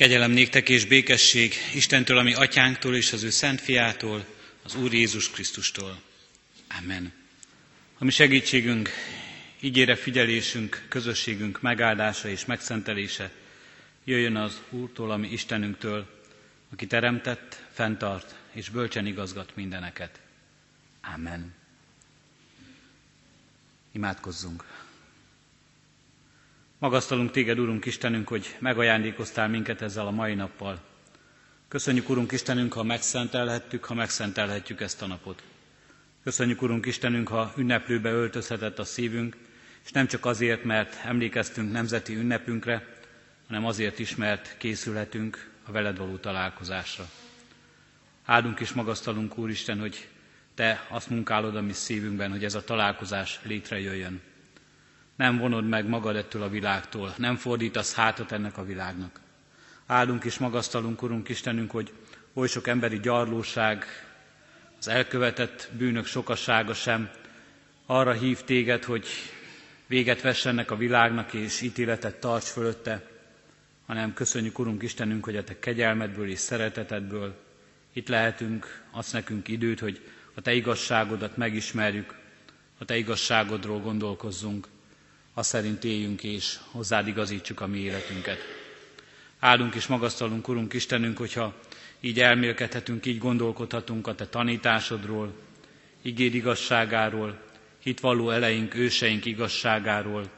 Kegyelem néktek és békesség Istentől, ami atyánktól és az ő szent fiától, az Úr Jézus Krisztustól. Amen. A mi segítségünk, ígére figyelésünk, közösségünk megáldása és megszentelése jöjjön az Úrtól, ami Istenünktől, aki teremtett, fenntart és bölcsen igazgat mindeneket. Amen. Imádkozzunk. Magasztalunk téged, Urunk Istenünk, hogy megajándékoztál minket ezzel a mai nappal. Köszönjük, Urunk Istenünk, ha megszentelhettük, ha megszentelhetjük ezt a napot. Köszönjük, Urunk Istenünk, ha ünneplőbe öltözhetett a szívünk, és nem csak azért, mert emlékeztünk nemzeti ünnepünkre, hanem azért is, mert készülhetünk a veled való találkozásra. Áldunk és magasztalunk, Úristen, hogy Te azt munkálod a mi szívünkben, hogy ez a találkozás létrejöjjön nem vonod meg magad ettől a világtól, nem fordítasz hátat ennek a világnak. Áldunk és magasztalunk, Urunk Istenünk, hogy oly sok emberi gyarlóság, az elkövetett bűnök sokassága sem arra hív téged, hogy véget vessenek a világnak és ítéletet tarts fölötte, hanem köszönjük, Urunk Istenünk, hogy a Te kegyelmedből és szeretetedből itt lehetünk, adsz nekünk időt, hogy a Te igazságodat megismerjük, a Te igazságodról gondolkozzunk, azt szerint éljünk és hozzád igazítsuk a mi életünket. Áldunk és magasztalunk, Urunk Istenünk, hogyha így elmélkedhetünk, így gondolkodhatunk a Te tanításodról, igéd igazságáról, hitvalló eleink, őseink igazságáról,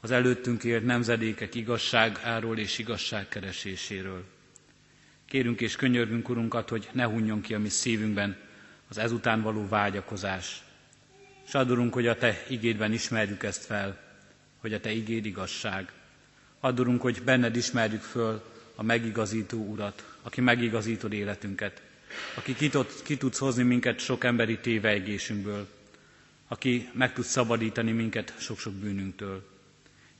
az előttünk élt nemzedékek igazságáról és igazságkereséséről. Kérünk és könyörgünk, Urunkat, hogy ne hunjon ki a mi szívünkben az ezután való vágyakozás. S adorunk, hogy a Te igédben ismerjük ezt fel, hogy a Te igéd igazság. Addurunk, hogy benned ismerjük föl a megigazító Urat, aki megigazítod életünket, aki ki, tud, ki tudsz hozni minket sok emberi tévejgésünkből, aki meg tud szabadítani minket sok-sok bűnünktől.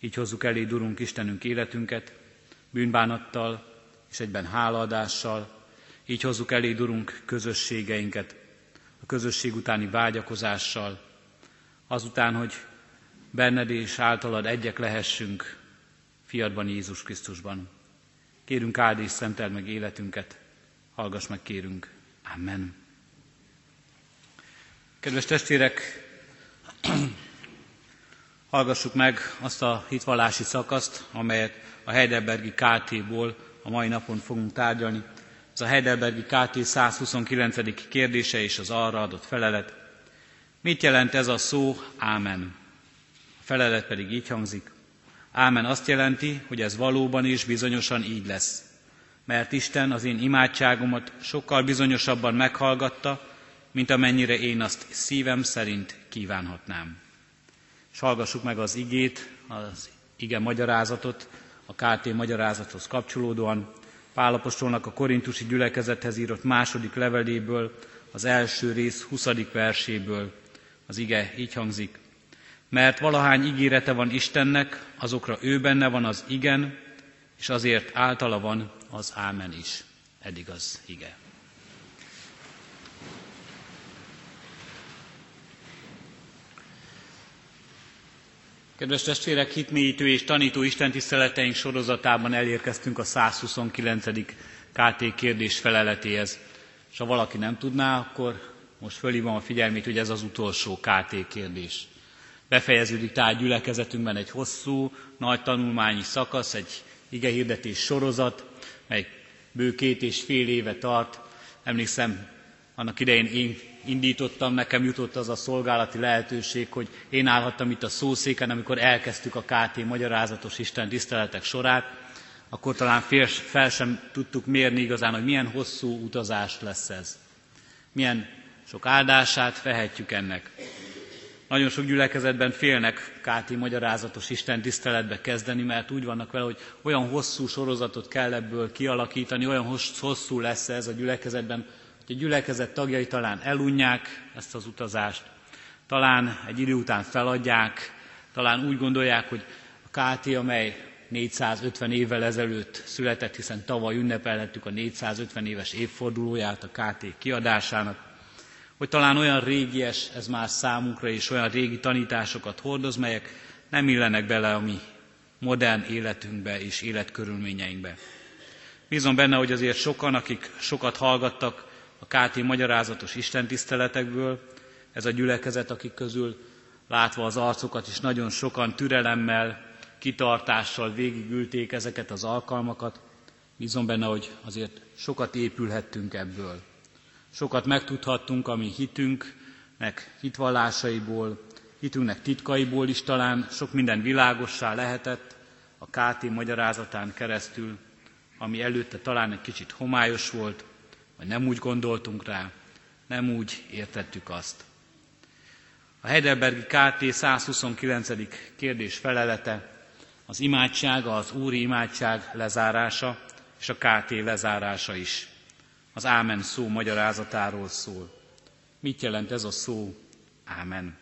Így hozzuk elé, Urunk Istenünk életünket, bűnbánattal és egyben hálaadással, így hozzuk elé, Urunk közösségeinket, a közösség utáni vágyakozással, azután, hogy benned és általad egyek lehessünk fiadban Jézus Krisztusban. Kérünk áld és szentel meg életünket, hallgass meg kérünk. Amen. Kedves testvérek, hallgassuk meg azt a hitvallási szakaszt, amelyet a Heidelbergi KT-ból a mai napon fogunk tárgyalni. Ez a Heidelbergi KT 129. kérdése és az arra adott felelet. Mit jelent ez a szó? Ámen felelet pedig így hangzik. Ámen azt jelenti, hogy ez valóban és bizonyosan így lesz. Mert Isten az én imádságomat sokkal bizonyosabban meghallgatta, mint amennyire én azt szívem szerint kívánhatnám. És hallgassuk meg az igét, az ige magyarázatot, a KT magyarázathoz kapcsolódóan, Pálapostolnak a korintusi gyülekezethez írott második leveléből, az első rész 20. verséből. Az ige így hangzik mert valahány ígérete van Istennek, azokra ő benne van az igen, és azért általa van az ámen is. Eddig az ige. Kedves testvérek, hitmélyítő és tanító istentiszteleteink sorozatában elérkeztünk a 129. KT kérdés feleletéhez. És ha valaki nem tudná, akkor most fölhívom a figyelmét, hogy ez az utolsó KT kérdés. Befejeződik tehát gyülekezetünkben egy hosszú, nagy tanulmányi szakasz, egy igehirdetés sorozat, mely bő két és fél éve tart. Emlékszem, annak idején én indítottam, nekem jutott az a szolgálati lehetőség, hogy én állhattam itt a szószéken, amikor elkezdtük a KT magyarázatos Isten tiszteletek sorát, akkor talán fél, fel sem tudtuk mérni igazán, hogy milyen hosszú utazás lesz ez. Milyen sok áldását vehetjük ennek. Nagyon sok gyülekezetben félnek káti magyarázatos Isten tiszteletbe kezdeni, mert úgy vannak vele, hogy olyan hosszú sorozatot kell ebből kialakítani, olyan hosszú lesz ez a gyülekezetben, hogy a gyülekezet tagjai talán elunják ezt az utazást, talán egy idő után feladják, talán úgy gondolják, hogy a káti, amely 450 évvel ezelőtt született, hiszen tavaly ünnepelhettük a 450 éves évfordulóját a KT kiadásának, hogy talán olyan régies ez már számunkra, és olyan régi tanításokat hordoz, melyek nem illenek bele a mi modern életünkbe és életkörülményeinkbe. Bízom benne, hogy azért sokan, akik sokat hallgattak a KT magyarázatos istentiszteletekből, ez a gyülekezet, akik közül látva az arcokat is nagyon sokan türelemmel, kitartással végigülték ezeket az alkalmakat. Bízom benne, hogy azért sokat épülhettünk ebből. Sokat megtudhattunk, ami hitünknek hitvallásaiból, hitünknek titkaiból is talán sok minden világossá lehetett a KT magyarázatán keresztül, ami előtte talán egy kicsit homályos volt, vagy nem úgy gondoltunk rá, nem úgy értettük azt. A Heidelbergi KT 129. kérdés felelete az imádság, az úri imádság lezárása és a KT lezárása is. Az Ámen szó magyarázatáról szól. Mit jelent ez a szó? Ámen.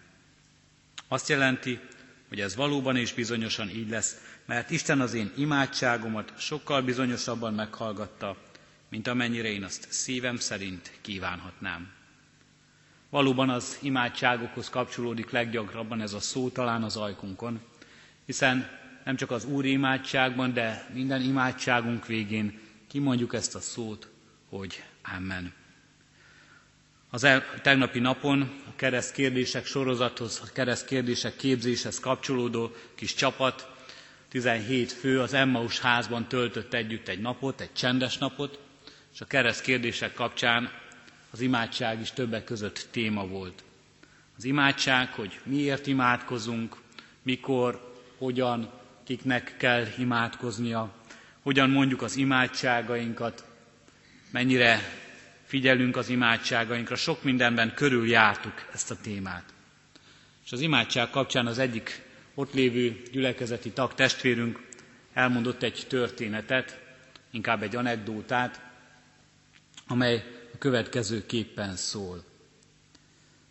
Azt jelenti, hogy ez valóban és bizonyosan így lesz, mert Isten az én imádságomat sokkal bizonyosabban meghallgatta, mint amennyire én azt szívem szerint kívánhatnám. Valóban az imádságokhoz kapcsolódik leggyakrabban ez a szó talán az ajkunkon, hiszen nem csak az Úri imádságban, de minden imádságunk végén kimondjuk ezt a szót, hogy Amen. Az el, tegnapi napon a kereszt kérdések sorozathoz, a kereszt kérdések képzéshez kapcsolódó kis csapat, 17 fő az Emmaus házban töltött együtt egy napot, egy csendes napot, és a kereszt kérdések kapcsán az imádság is többek között téma volt. Az imádság, hogy miért imádkozunk, mikor, hogyan, kiknek kell imádkoznia, hogyan mondjuk az imádságainkat, mennyire figyelünk az imádságainkra, sok mindenben körüljártuk ezt a témát. És az imádság kapcsán az egyik ott lévő gyülekezeti tag testvérünk elmondott egy történetet, inkább egy anekdótát, amely a következő képpen szól.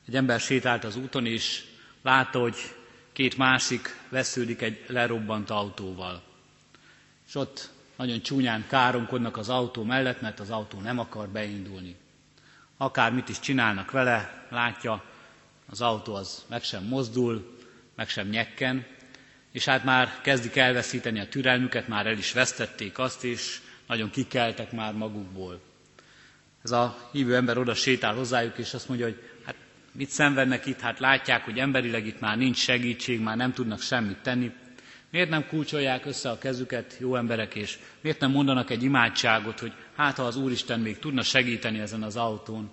Egy ember sétált az úton, és látta, hogy két másik vesződik egy lerobbant autóval. És ott nagyon csúnyán káromkodnak az autó mellett, mert az autó nem akar beindulni. Akár mit is csinálnak vele, látja, az autó az meg sem mozdul, meg sem nyekken, és hát már kezdik elveszíteni a türelmüket, már el is vesztették azt, és nagyon kikeltek már magukból. Ez a hívő ember oda sétál hozzájuk, és azt mondja, hogy hát mit szenvednek itt, hát látják, hogy emberileg itt már nincs segítség, már nem tudnak semmit tenni. Miért nem kulcsolják össze a kezüket, jó emberek, és miért nem mondanak egy imádságot, hogy hát ha az Úristen még tudna segíteni ezen az autón,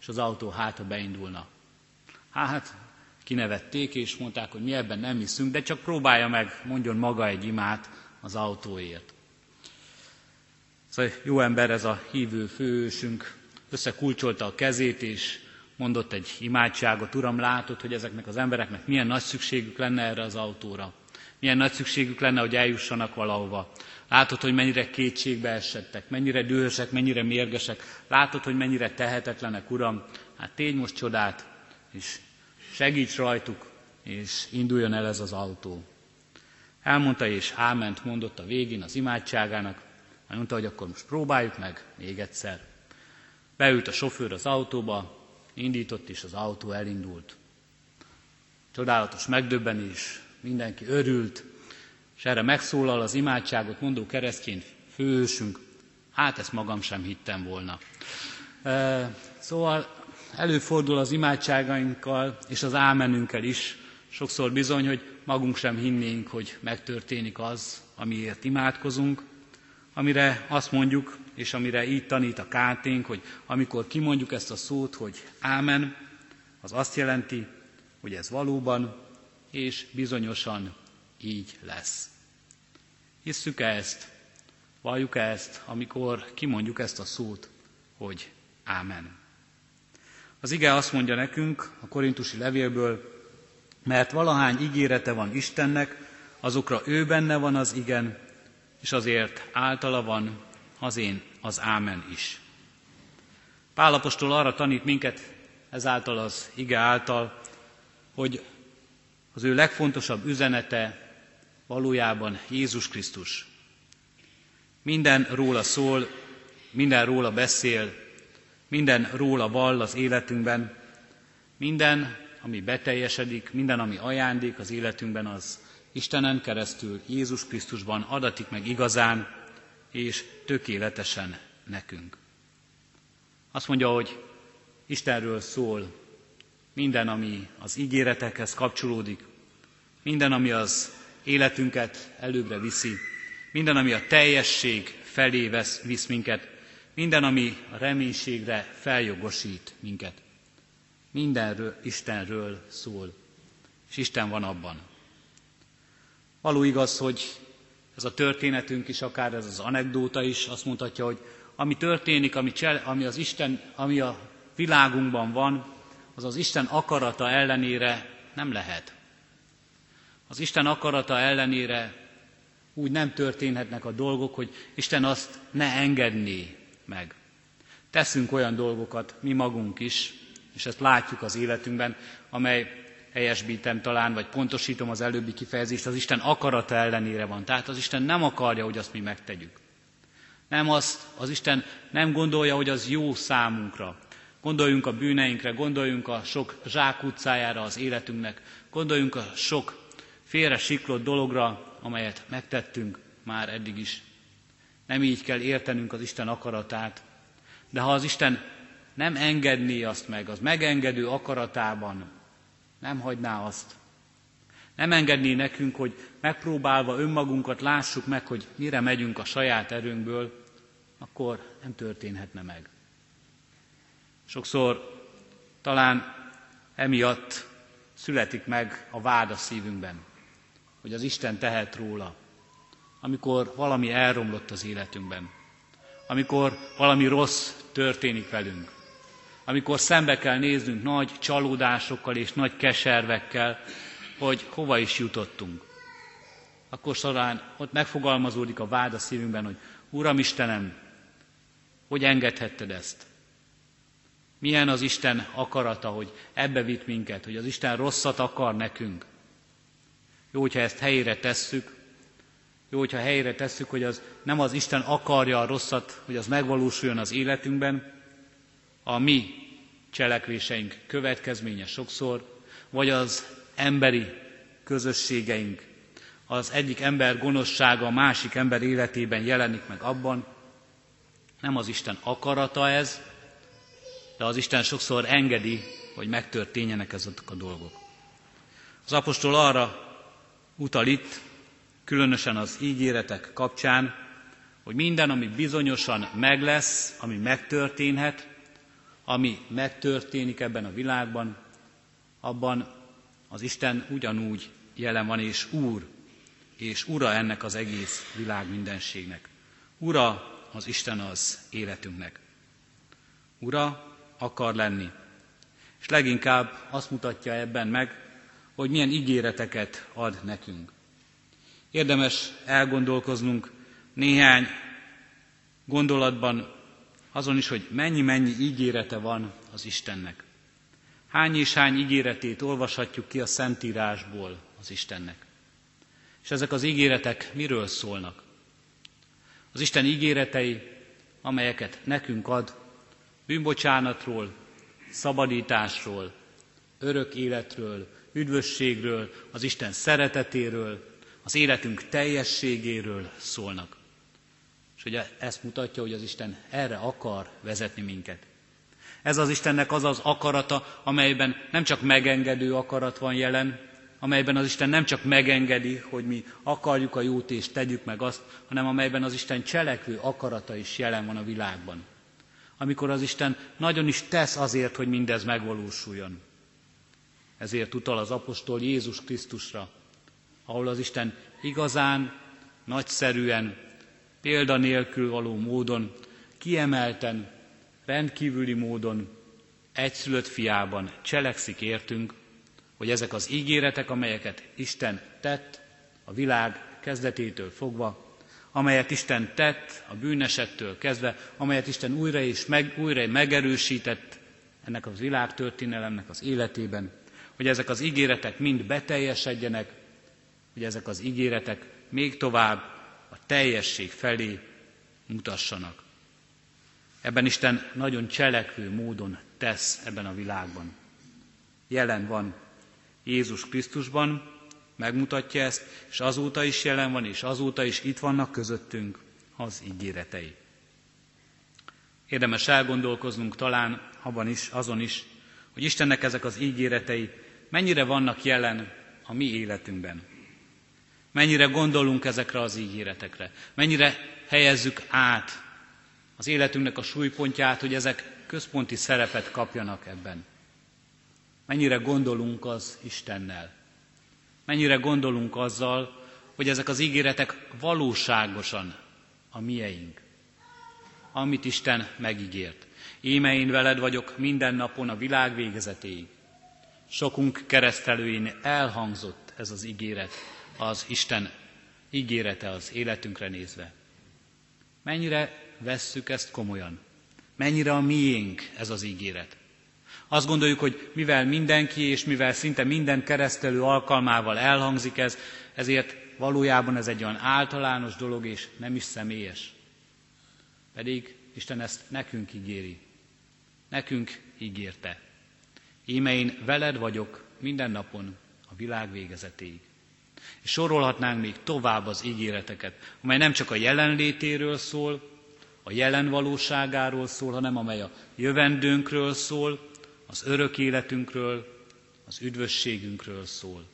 és az autó hátra beindulna. Hát kinevették, és mondták, hogy mi ebben nem hiszünk, de csak próbálja meg, mondjon maga egy imát az autóért. Szóval jó ember ez a hívő főősünk, összekulcsolta a kezét, és mondott egy imádságot, Uram, látod, hogy ezeknek az embereknek milyen nagy szükségük lenne erre az autóra. Milyen nagy szükségük lenne, hogy eljussanak valahova. Látod, hogy mennyire kétségbe esettek, mennyire dühösek, mennyire mérgesek. Látod, hogy mennyire tehetetlenek, Uram. Hát tégy most csodát, és segíts rajtuk, és induljon el ez az autó. Elmondta és áment mondott a végén az imádságának, mondta, hogy akkor most próbáljuk meg még egyszer. Beült a sofőr az autóba, indított, és az autó elindult. Csodálatos megdöbbenés, mindenki örült, és erre megszólal az imádságot mondó keresztény főősünk, hát ezt magam sem hittem volna. Szóval előfordul az imádságainkkal és az ámenünkkel is, sokszor bizony, hogy magunk sem hinnénk, hogy megtörténik az, amiért imádkozunk, amire azt mondjuk, és amire így tanít a káténk, hogy amikor kimondjuk ezt a szót, hogy ámen, az azt jelenti, hogy ez valóban és bizonyosan így lesz. Hisszük -e ezt, valljuk ezt, amikor kimondjuk ezt a szót, hogy ámen. Az ige azt mondja nekünk a korintusi levélből, mert valahány ígérete van Istennek, azokra ő benne van az igen, és azért általa van az én az ámen is. Pálapostól arra tanít minket ezáltal az ige által, hogy az ő legfontosabb üzenete valójában Jézus Krisztus. Minden róla szól, minden róla beszél, minden róla vall az életünkben, minden, ami beteljesedik, minden, ami ajándék az életünkben, az Istenen keresztül, Jézus Krisztusban adatik meg igazán, és tökéletesen nekünk. Azt mondja, hogy Istenről szól minden, ami az ígéretekhez kapcsolódik, minden, ami az életünket előbbre viszi, minden, ami a teljesség felé vesz, visz minket, minden, ami a reménységre feljogosít minket. Mindenről Istenről szól, és Isten van abban. Való igaz, hogy ez a történetünk is, akár ez az anekdóta is azt mutatja, hogy ami történik, ami, csel, ami az Isten, ami a világunkban van, az az Isten akarata ellenére nem lehet. Az Isten akarata ellenére úgy nem történhetnek a dolgok, hogy Isten azt ne engedné meg. Teszünk olyan dolgokat mi magunk is, és ezt látjuk az életünkben, amely helyesbítem talán, vagy pontosítom az előbbi kifejezést, az Isten akarata ellenére van. Tehát az Isten nem akarja, hogy azt mi megtegyük. Nem azt, az Isten nem gondolja, hogy az jó számunkra. Gondoljunk a bűneinkre, gondoljunk a sok zsákutcájára az életünknek, gondoljunk a sok félre siklott dologra, amelyet megtettünk már eddig is. Nem így kell értenünk az Isten akaratát, de ha az Isten nem engedné azt meg, az megengedő akaratában nem hagyná azt. Nem engedné nekünk, hogy megpróbálva önmagunkat lássuk meg, hogy mire megyünk a saját erőnkből, akkor nem történhetne meg. Sokszor talán emiatt születik meg a vád a szívünkben, hogy az Isten tehet róla, amikor valami elromlott az életünkben, amikor valami rossz történik velünk, amikor szembe kell néznünk nagy csalódásokkal és nagy keservekkel, hogy hova is jutottunk. Akkor során ott megfogalmazódik a vád a szívünkben, hogy Uram Istenem, hogy engedhetted ezt? Milyen az Isten akarata, hogy ebbe vitt minket, hogy az Isten rosszat akar nekünk. Jó, hogyha ezt helyére tesszük, jó, hogyha helyére tesszük, hogy az nem az Isten akarja a rosszat, hogy az megvalósuljon az életünkben, a mi cselekvéseink következménye sokszor, vagy az emberi közösségeink, az egyik ember gonoszsága a másik ember életében jelenik meg abban, nem az Isten akarata ez, de az Isten sokszor engedi, hogy megtörténjenek ezek a dolgok. Az apostol arra utal itt, különösen az ígéretek kapcsán, hogy minden, ami bizonyosan meg lesz, ami megtörténhet, ami megtörténik ebben a világban, abban az Isten ugyanúgy jelen van, és Úr, és Ura ennek az egész világ mindenségnek. Ura az Isten az életünknek. Ura akar lenni. És leginkább azt mutatja ebben meg, hogy milyen ígéreteket ad nekünk. Érdemes elgondolkoznunk néhány gondolatban azon is, hogy mennyi-mennyi ígérete van az Istennek. Hány és hány ígéretét olvashatjuk ki a Szentírásból az Istennek. És ezek az ígéretek miről szólnak? Az Isten ígéretei, amelyeket nekünk ad, bűnbocsánatról, szabadításról, örök életről, üdvösségről, az Isten szeretetéről, az életünk teljességéről szólnak. És ugye ezt mutatja, hogy az Isten erre akar vezetni minket. Ez az Istennek az az akarata, amelyben nem csak megengedő akarat van jelen, amelyben az Isten nem csak megengedi, hogy mi akarjuk a jót és tegyük meg azt, hanem amelyben az Isten cselekvő akarata is jelen van a világban. Amikor az Isten nagyon is tesz azért, hogy mindez megvalósuljon. Ezért utal az apostol Jézus Krisztusra, ahol az Isten igazán, nagyszerűen, példa nélkül való módon, kiemelten, rendkívüli módon, egyszülött fiában cselekszik értünk, hogy ezek az ígéretek, amelyeket Isten tett a világ kezdetétől fogva, amelyet Isten tett a bűnesettől kezdve, amelyet Isten újra és meg, újra megerősített ennek az világtörténelemnek az életében, hogy ezek az ígéretek mind beteljesedjenek, hogy ezek az ígéretek még tovább a teljesség felé mutassanak. Ebben Isten nagyon cselekvő módon tesz ebben a világban. Jelen van Jézus Krisztusban, megmutatja ezt, és azóta is jelen van, és azóta is itt vannak közöttünk az ígéretei. Érdemes elgondolkoznunk talán abban is, azon is, hogy Istennek ezek az ígéretei mennyire vannak jelen a mi életünkben. Mennyire gondolunk ezekre az ígéretekre, mennyire helyezzük át az életünknek a súlypontját, hogy ezek központi szerepet kapjanak ebben. Mennyire gondolunk az Istennel. Mennyire gondolunk azzal, hogy ezek az ígéretek valóságosan a mieink. Amit Isten megígért. Íme én veled vagyok minden napon a világ végezetéig. Sokunk keresztelőin elhangzott ez az ígéret, az Isten ígérete az életünkre nézve. Mennyire vesszük ezt komolyan? Mennyire a miénk ez az ígéret? Azt gondoljuk, hogy mivel mindenki és mivel szinte minden keresztelő alkalmával elhangzik ez, ezért valójában ez egy olyan általános dolog és nem is személyes. Pedig Isten ezt nekünk ígéri. Nekünk ígérte. Íme én veled vagyok minden napon a világ végezetéig. És sorolhatnánk még tovább az ígéreteket, amely nem csak a jelenlétéről szól, a jelen valóságáról szól, hanem amely a jövendőnkről szól, az örök életünkről, az üdvösségünkről szól.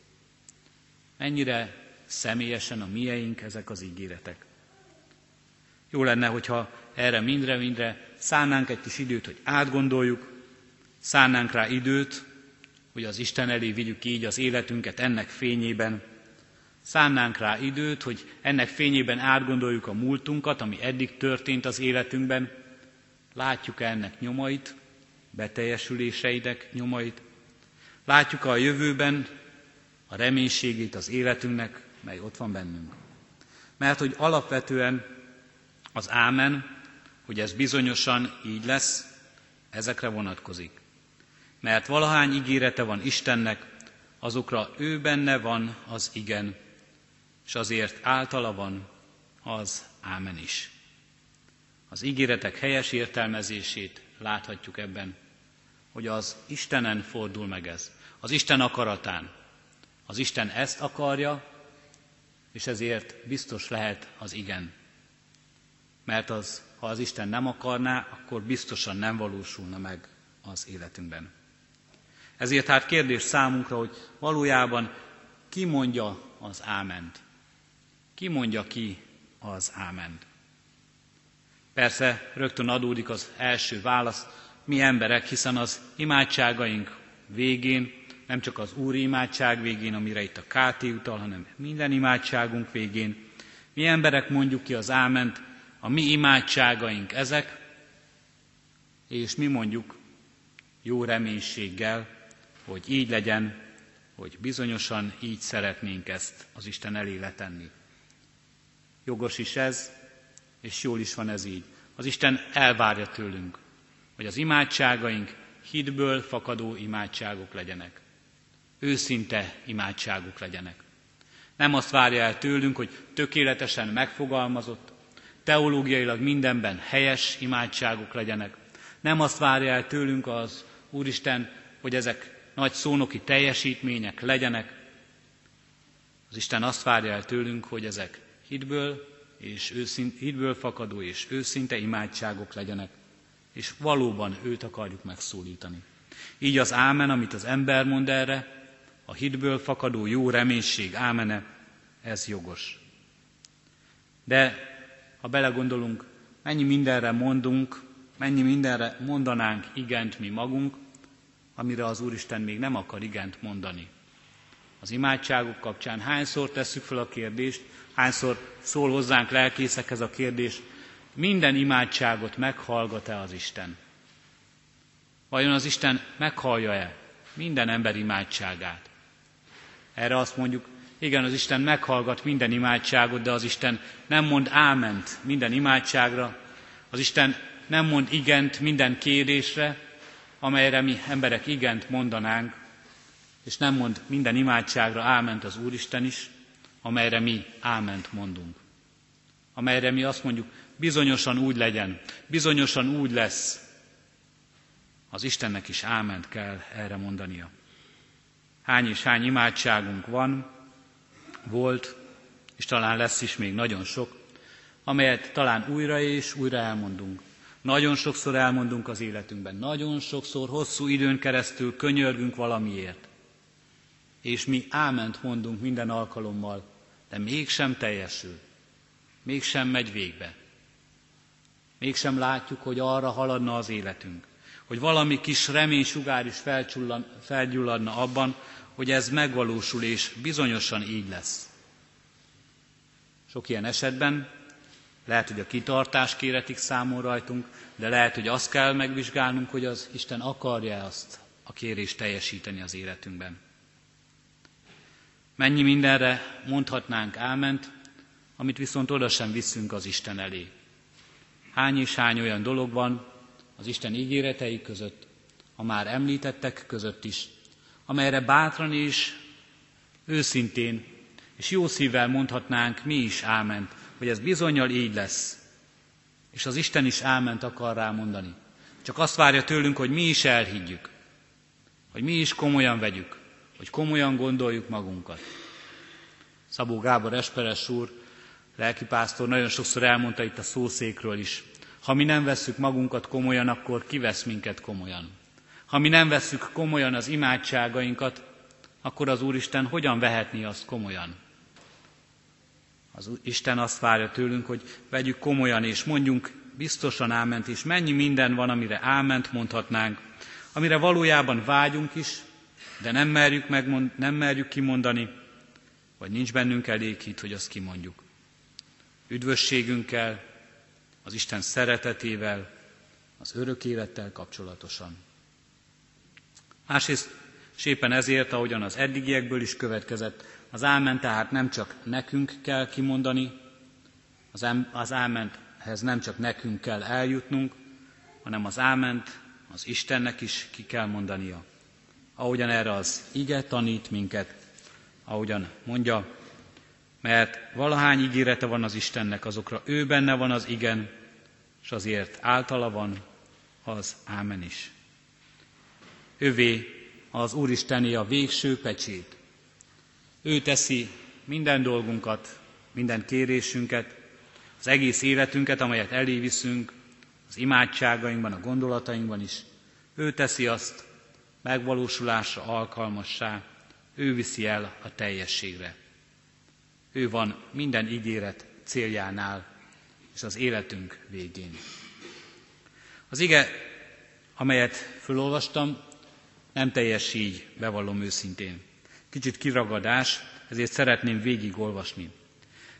Mennyire személyesen a mieink ezek az ígéretek. Jó lenne, hogyha erre mindre-mindre szánnánk egy kis időt, hogy átgondoljuk, szánnánk rá időt, hogy az Isten elé vigyük így az életünket ennek fényében, szánnánk rá időt, hogy ennek fényében átgondoljuk a múltunkat, ami eddig történt az életünkben, látjuk -e ennek nyomait, beteljesüléseinek nyomait, látjuk a jövőben a reménységét az életünknek, mely ott van bennünk. Mert hogy alapvetően az ámen, hogy ez bizonyosan így lesz, ezekre vonatkozik. Mert valahány ígérete van Istennek, azokra ő benne van az igen, és azért általa van az ámen is. Az ígéretek helyes értelmezését láthatjuk ebben, hogy az Istenen fordul meg ez, az Isten akaratán. Az Isten ezt akarja, és ezért biztos lehet az igen. Mert az, ha az Isten nem akarná, akkor biztosan nem valósulna meg az életünkben. Ezért hát kérdés számunkra, hogy valójában ki mondja az áment? Ki mondja ki az áment? Persze rögtön adódik az első válasz, mi emberek, hiszen az imádságaink végén, nem csak az Úri imádság végén, amire itt a Káti utal, hanem minden imádságunk végén, mi emberek mondjuk ki az áment, a mi imádságaink ezek, és mi mondjuk jó reménységgel, hogy így legyen, hogy bizonyosan így szeretnénk ezt az Isten elé letenni. Jogos is ez, és jól is van ez így. Az Isten elvárja tőlünk, hogy az imádságaink hitből fakadó imádságok legyenek. Őszinte imádságok legyenek. Nem azt várja el tőlünk, hogy tökéletesen megfogalmazott, teológiailag mindenben helyes imádságok legyenek. Nem azt várja el tőlünk az Úristen, hogy ezek nagy szónoki teljesítmények legyenek. Az Isten azt várja el tőlünk, hogy ezek hitből, és őszint, hitből fakadó és őszinte imádságok legyenek, és valóban őt akarjuk megszólítani. Így az ámen, amit az ember mond erre, a hitből fakadó jó reménység ámene, ez jogos. De ha belegondolunk, mennyi mindenre mondunk, mennyi mindenre mondanánk igent mi magunk, amire az Úristen még nem akar igent mondani. Az imádságok kapcsán hányszor tesszük fel a kérdést, hányszor szól hozzánk lelkészek a kérdés, minden imádságot meghallgat-e az Isten? Vajon az Isten meghallja-e minden ember imádságát? Erre azt mondjuk, igen, az Isten meghallgat minden imádságot, de az Isten nem mond áment minden imádságra, az Isten nem mond igent minden kérésre, amelyre mi emberek igent mondanánk, és nem mond minden imádságra áment az Úristen is, amelyre mi áment mondunk. Amelyre mi azt mondjuk, bizonyosan úgy legyen, bizonyosan úgy lesz. Az Istennek is áment kell erre mondania. Hány és hány imádságunk van, volt, és talán lesz is még nagyon sok, amelyet talán újra és újra elmondunk. Nagyon sokszor elmondunk az életünkben, nagyon sokszor hosszú időn keresztül könyörgünk valamiért. És mi áment mondunk minden alkalommal, de mégsem teljesül, mégsem megy végbe. Mégsem látjuk, hogy arra haladna az életünk, hogy valami kis reménysugár is felgyulladna abban, hogy ez megvalósul, és bizonyosan így lesz. Sok ilyen esetben lehet, hogy a kitartás kéretik számon rajtunk, de lehet, hogy azt kell megvizsgálnunk, hogy az Isten akarja azt a kérést teljesíteni az életünkben. Mennyi mindenre mondhatnánk áment, amit viszont oda sem viszünk az Isten elé. Hány és hány olyan dolog van az Isten ígéretei között, a már említettek között is, amelyre bátran és őszintén és jó szívvel mondhatnánk mi is áment, hogy ez bizonyal így lesz. És az Isten is áment akar rá mondani. Csak azt várja tőlünk, hogy mi is elhiggyük, hogy mi is komolyan vegyük, hogy komolyan gondoljuk magunkat. Szabó Gábor Esperes úr, lelkipásztor nagyon sokszor elmondta itt a szószékről is, ha mi nem vesszük magunkat komolyan, akkor ki vesz minket komolyan. Ha mi nem vesszük komolyan az imádságainkat, akkor az Úristen hogyan vehetné azt komolyan? Az Isten azt várja tőlünk, hogy vegyük komolyan, és mondjunk biztosan áment, és mennyi minden van, amire áment mondhatnánk, amire valójában vágyunk is, de nem merjük, megmond, nem merjük kimondani, vagy nincs bennünk elég hit, hogy azt kimondjuk. Üdvösségünkkel, az Isten szeretetével, az örök élettel kapcsolatosan. Másrészt, és éppen ezért, ahogyan az eddigiekből is következett, az ámen tehát nem csak nekünk kell kimondani, az, az ámenthez nem csak nekünk kell eljutnunk, hanem az áment az Istennek is ki kell mondania. Ahogyan erre az ige tanít minket, ahogyan mondja, mert valahány ígérete van az Istennek, azokra ő benne van az igen, és azért általa van az ámen is. Ővé az Úristeni a végső pecsét, ő teszi minden dolgunkat, minden kérésünket, az egész életünket, amelyet eléviszünk, az imádságainkban, a gondolatainkban is. Ő teszi azt megvalósulásra alkalmassá, ő viszi el a teljességre. Ő van minden ígéret céljánál és az életünk végén. Az ige, amelyet felolvastam, nem teljes így, bevallom őszintén kicsit kiragadás, ezért szeretném végigolvasni.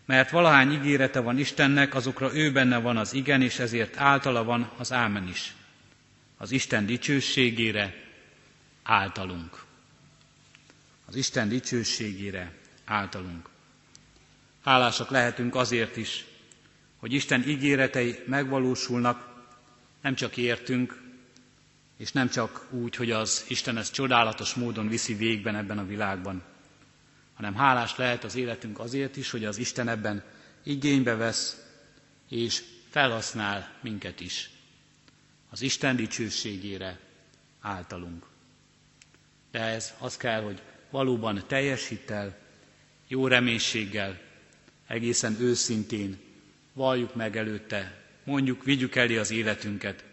Mert valahány ígérete van Istennek, azokra ő benne van az igen, és ezért általa van az ámen is. Az Isten dicsőségére általunk. Az Isten dicsőségére általunk. Hálásak lehetünk azért is, hogy Isten ígéretei megvalósulnak, nem csak értünk, és nem csak úgy, hogy az Isten ezt csodálatos módon viszi végben ebben a világban, hanem hálás lehet az életünk azért is, hogy az Isten ebben igénybe vesz, és felhasznál minket is. Az Isten dicsőségére általunk. De ez az kell, hogy valóban teljes hittel, jó reménységgel, egészen őszintén valljuk meg előtte, mondjuk, vigyük elé az életünket,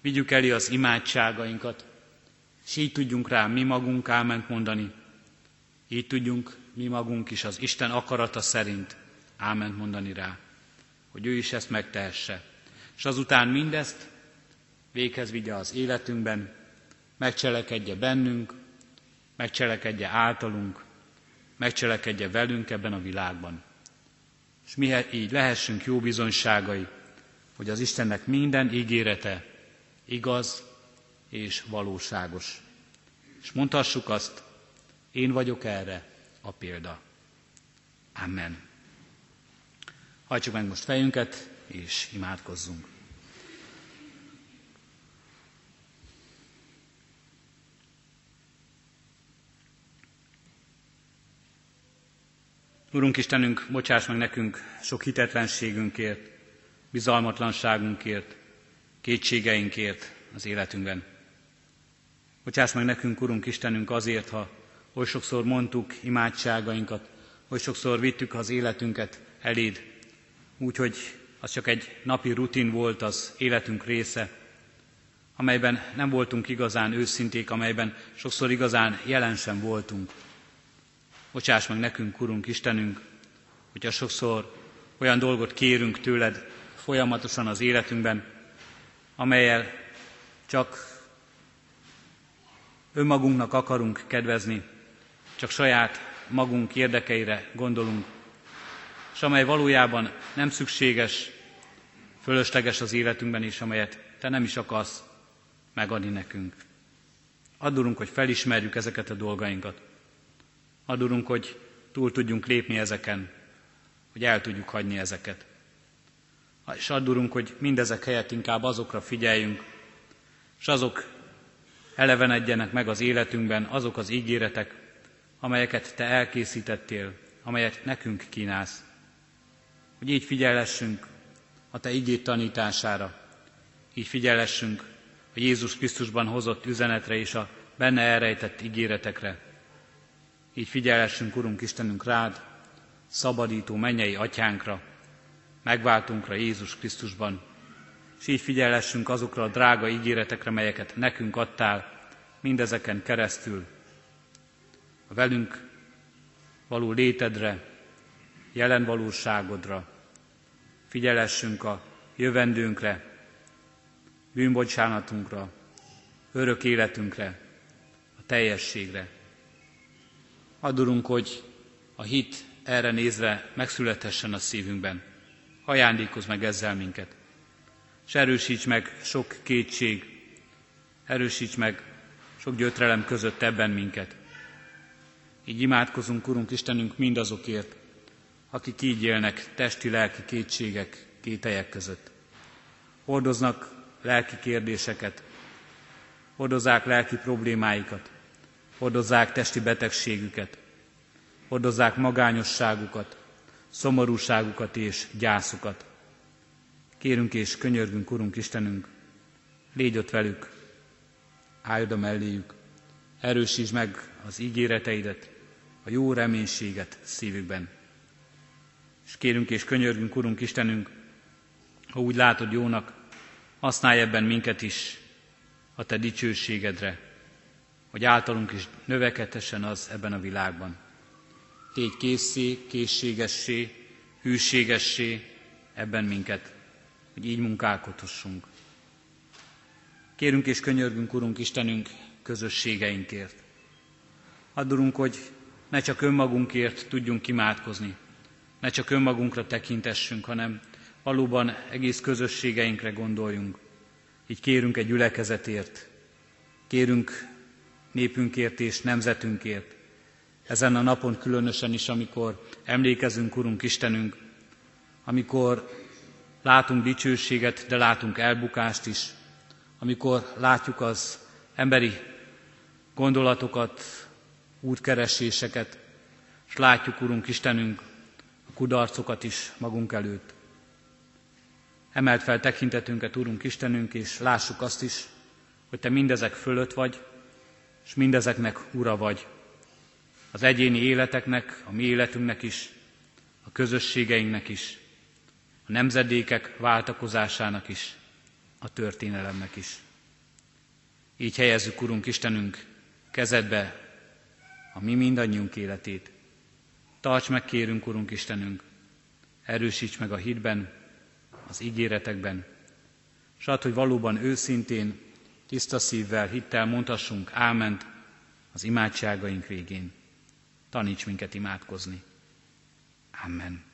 vigyük elé az imádságainkat, és így tudjunk rá mi magunk áment mondani, így tudjunk mi magunk is az Isten akarata szerint áment mondani rá, hogy ő is ezt megtehesse. És azután mindezt véghez vigye az életünkben, megcselekedje bennünk, megcselekedje általunk, megcselekedje velünk ebben a világban. És mi így lehessünk jó bizonyságai, hogy az Istennek minden ígérete igaz és valóságos. És mondhassuk azt, én vagyok erre a példa. Amen. Hajtsuk meg most fejünket, és imádkozzunk. Urunk Istenünk, bocsáss meg nekünk sok hitetlenségünkért, bizalmatlanságunkért, kétségeinkért az életünkben. Bocsáss meg nekünk, Urunk Istenünk, azért, ha oly sokszor mondtuk imádságainkat, oly sokszor vittük az életünket eléd, úgyhogy az csak egy napi rutin volt az életünk része, amelyben nem voltunk igazán őszinték, amelyben sokszor igazán jelen sem voltunk. Bocsáss meg nekünk, Urunk Istenünk, hogyha sokszor olyan dolgot kérünk tőled folyamatosan az életünkben, amelyel csak önmagunknak akarunk kedvezni, csak saját magunk érdekeire gondolunk, és amely valójában nem szükséges, fölösleges az életünkben is, amelyet te nem is akarsz megadni nekünk. Adurunk, hogy felismerjük ezeket a dolgainkat. Adurunk, hogy túl tudjunk lépni ezeken, hogy el tudjuk hagyni ezeket. És adurunk, hogy mindezek helyett inkább azokra figyeljünk, és azok elevenedjenek meg az életünkben, azok az ígéretek, amelyeket Te elkészítettél, amelyet nekünk kínálsz. Hogy így figyelessünk a Te igét tanítására, így figyelessünk a Jézus Krisztusban hozott üzenetre és a benne elrejtett ígéretekre. Így figyelessünk, Urunk Istenünk, rád, szabadító mennyei atyánkra, megváltunkra Jézus Krisztusban, és így figyelessünk azokra a drága ígéretekre, melyeket nekünk adtál, mindezeken keresztül, a velünk való létedre, jelen valóságodra, figyelessünk a jövendőnkre, bűnbocsánatunkra, örök életünkre, a teljességre. Adurunk, hogy a hit erre nézve megszülethessen a szívünkben. Ajándékozz meg ezzel minket. És erősíts meg sok kétség, erősíts meg sok gyötrelem között ebben minket. Így imádkozunk, Urunk Istenünk, mindazokért, akik így élnek testi-lelki kétségek, kételyek között. Hordoznak lelki kérdéseket, hordozzák lelki problémáikat, hordozzák testi betegségüket, hordozzák magányosságukat, szomorúságukat és gyászukat. Kérünk és könyörgünk, Urunk Istenünk, légy ott velük, állj oda melléjük, erősítsd meg az ígéreteidet, a jó reménységet szívükben. És kérünk és könyörgünk, Urunk Istenünk, ha úgy látod jónak, használj ebben minket is a Te dicsőségedre, hogy általunk is növekedhessen az ebben a világban. Tégy készé, készségessé, hűségessé ebben minket, hogy így munkálkodhassunk. Kérünk és könyörgünk, Urunk Istenünk, közösségeinkért. Addurunk, hogy ne csak önmagunkért tudjunk imádkozni, ne csak önmagunkra tekintessünk, hanem valóban egész közösségeinkre gondoljunk. Így kérünk egy gyülekezetért, kérünk népünkért és nemzetünkért. Ezen a napon különösen is, amikor emlékezünk, Urunk Istenünk, amikor látunk dicsőséget, de látunk elbukást is, amikor látjuk az emberi gondolatokat, útkereséseket, és látjuk, Urunk Istenünk, a kudarcokat is magunk előtt. Emelt fel tekintetünket, Urunk Istenünk, és lássuk azt is, hogy Te mindezek fölött vagy, és mindezeknek Ura vagy. Az egyéni életeknek, a mi életünknek is, a közösségeinknek is, a nemzedékek váltakozásának is, a történelemnek is. Így helyezzük, Urunk Istenünk, kezedbe a mi mindannyiunk életét. Tarts meg, kérünk, Urunk Istenünk, erősíts meg a hitben, az ígéretekben, add, hogy valóban őszintén, tiszta szívvel, hittel mondhassunk áment az imádságaink végén. Taníts minket imádkozni. Amen.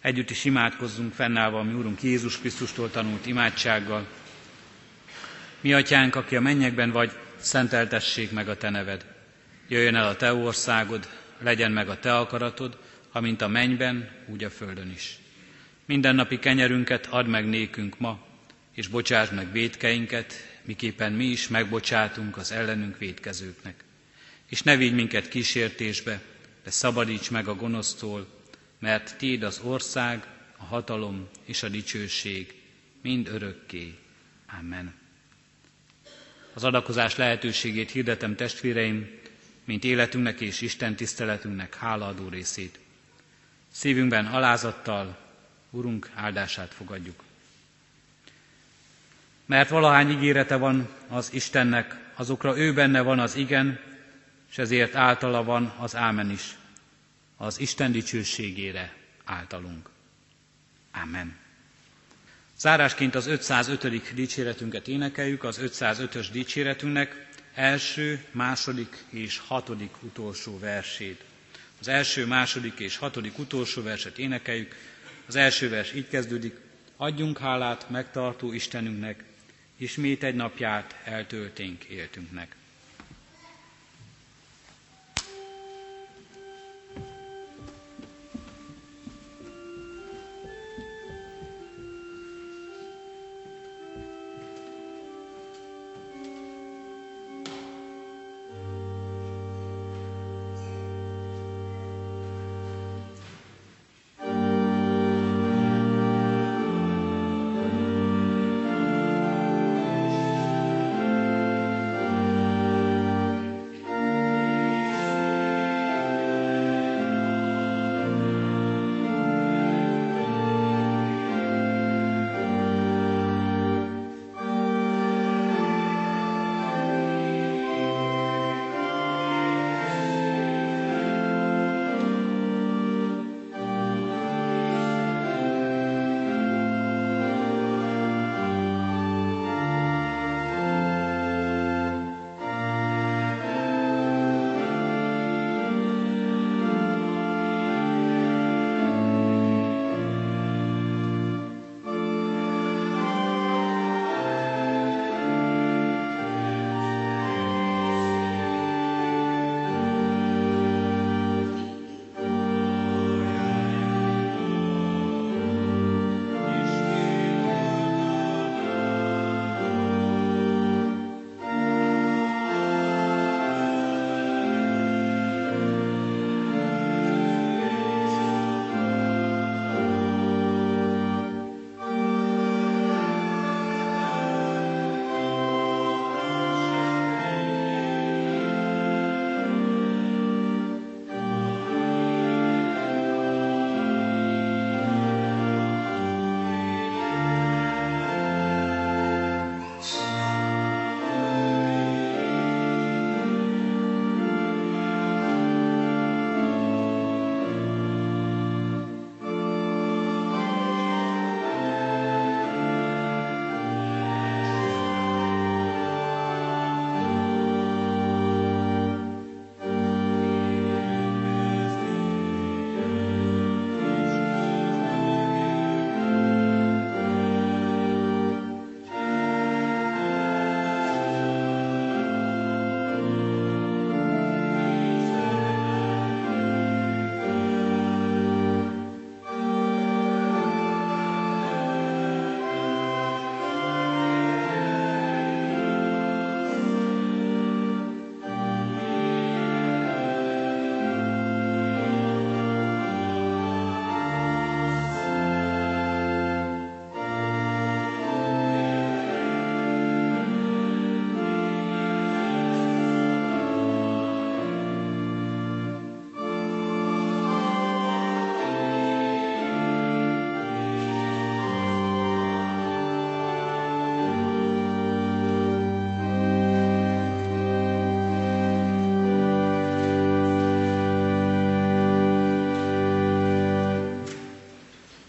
Együtt is imádkozzunk fennállva a mi Úrunk Jézus Krisztustól tanult imádsággal. Mi atyánk, aki a mennyekben vagy, szenteltessék meg a te neved. Jöjjön el a te országod, legyen meg a te akaratod, amint a mennyben, úgy a földön is. Mindennapi kenyerünket add meg nékünk ma, és bocsáss meg védkeinket, miképpen mi is megbocsátunk az ellenünk védkezőknek. És ne vigy minket kísértésbe, de szabadíts meg a gonosztól, mert Tiéd az ország, a hatalom és a dicsőség mind örökké. Amen. Az adakozás lehetőségét hirdetem testvéreim, mint életünknek és Isten tiszteletünknek hálaadó részét. Szívünkben alázattal, Urunk, áldását fogadjuk. Mert valahány ígérete van az Istennek, azokra ő benne van az igen, és ezért általa van az ámen is, az Isten dicsőségére általunk. Amen. Zárásként az 505. dicséretünket énekeljük, az 505-ös dicséretünknek első, második és hatodik utolsó versét. Az első, második és hatodik utolsó verset énekeljük. Az első vers így kezdődik. Adjunk hálát megtartó Istenünknek, ismét egy napját eltölténk éltünknek.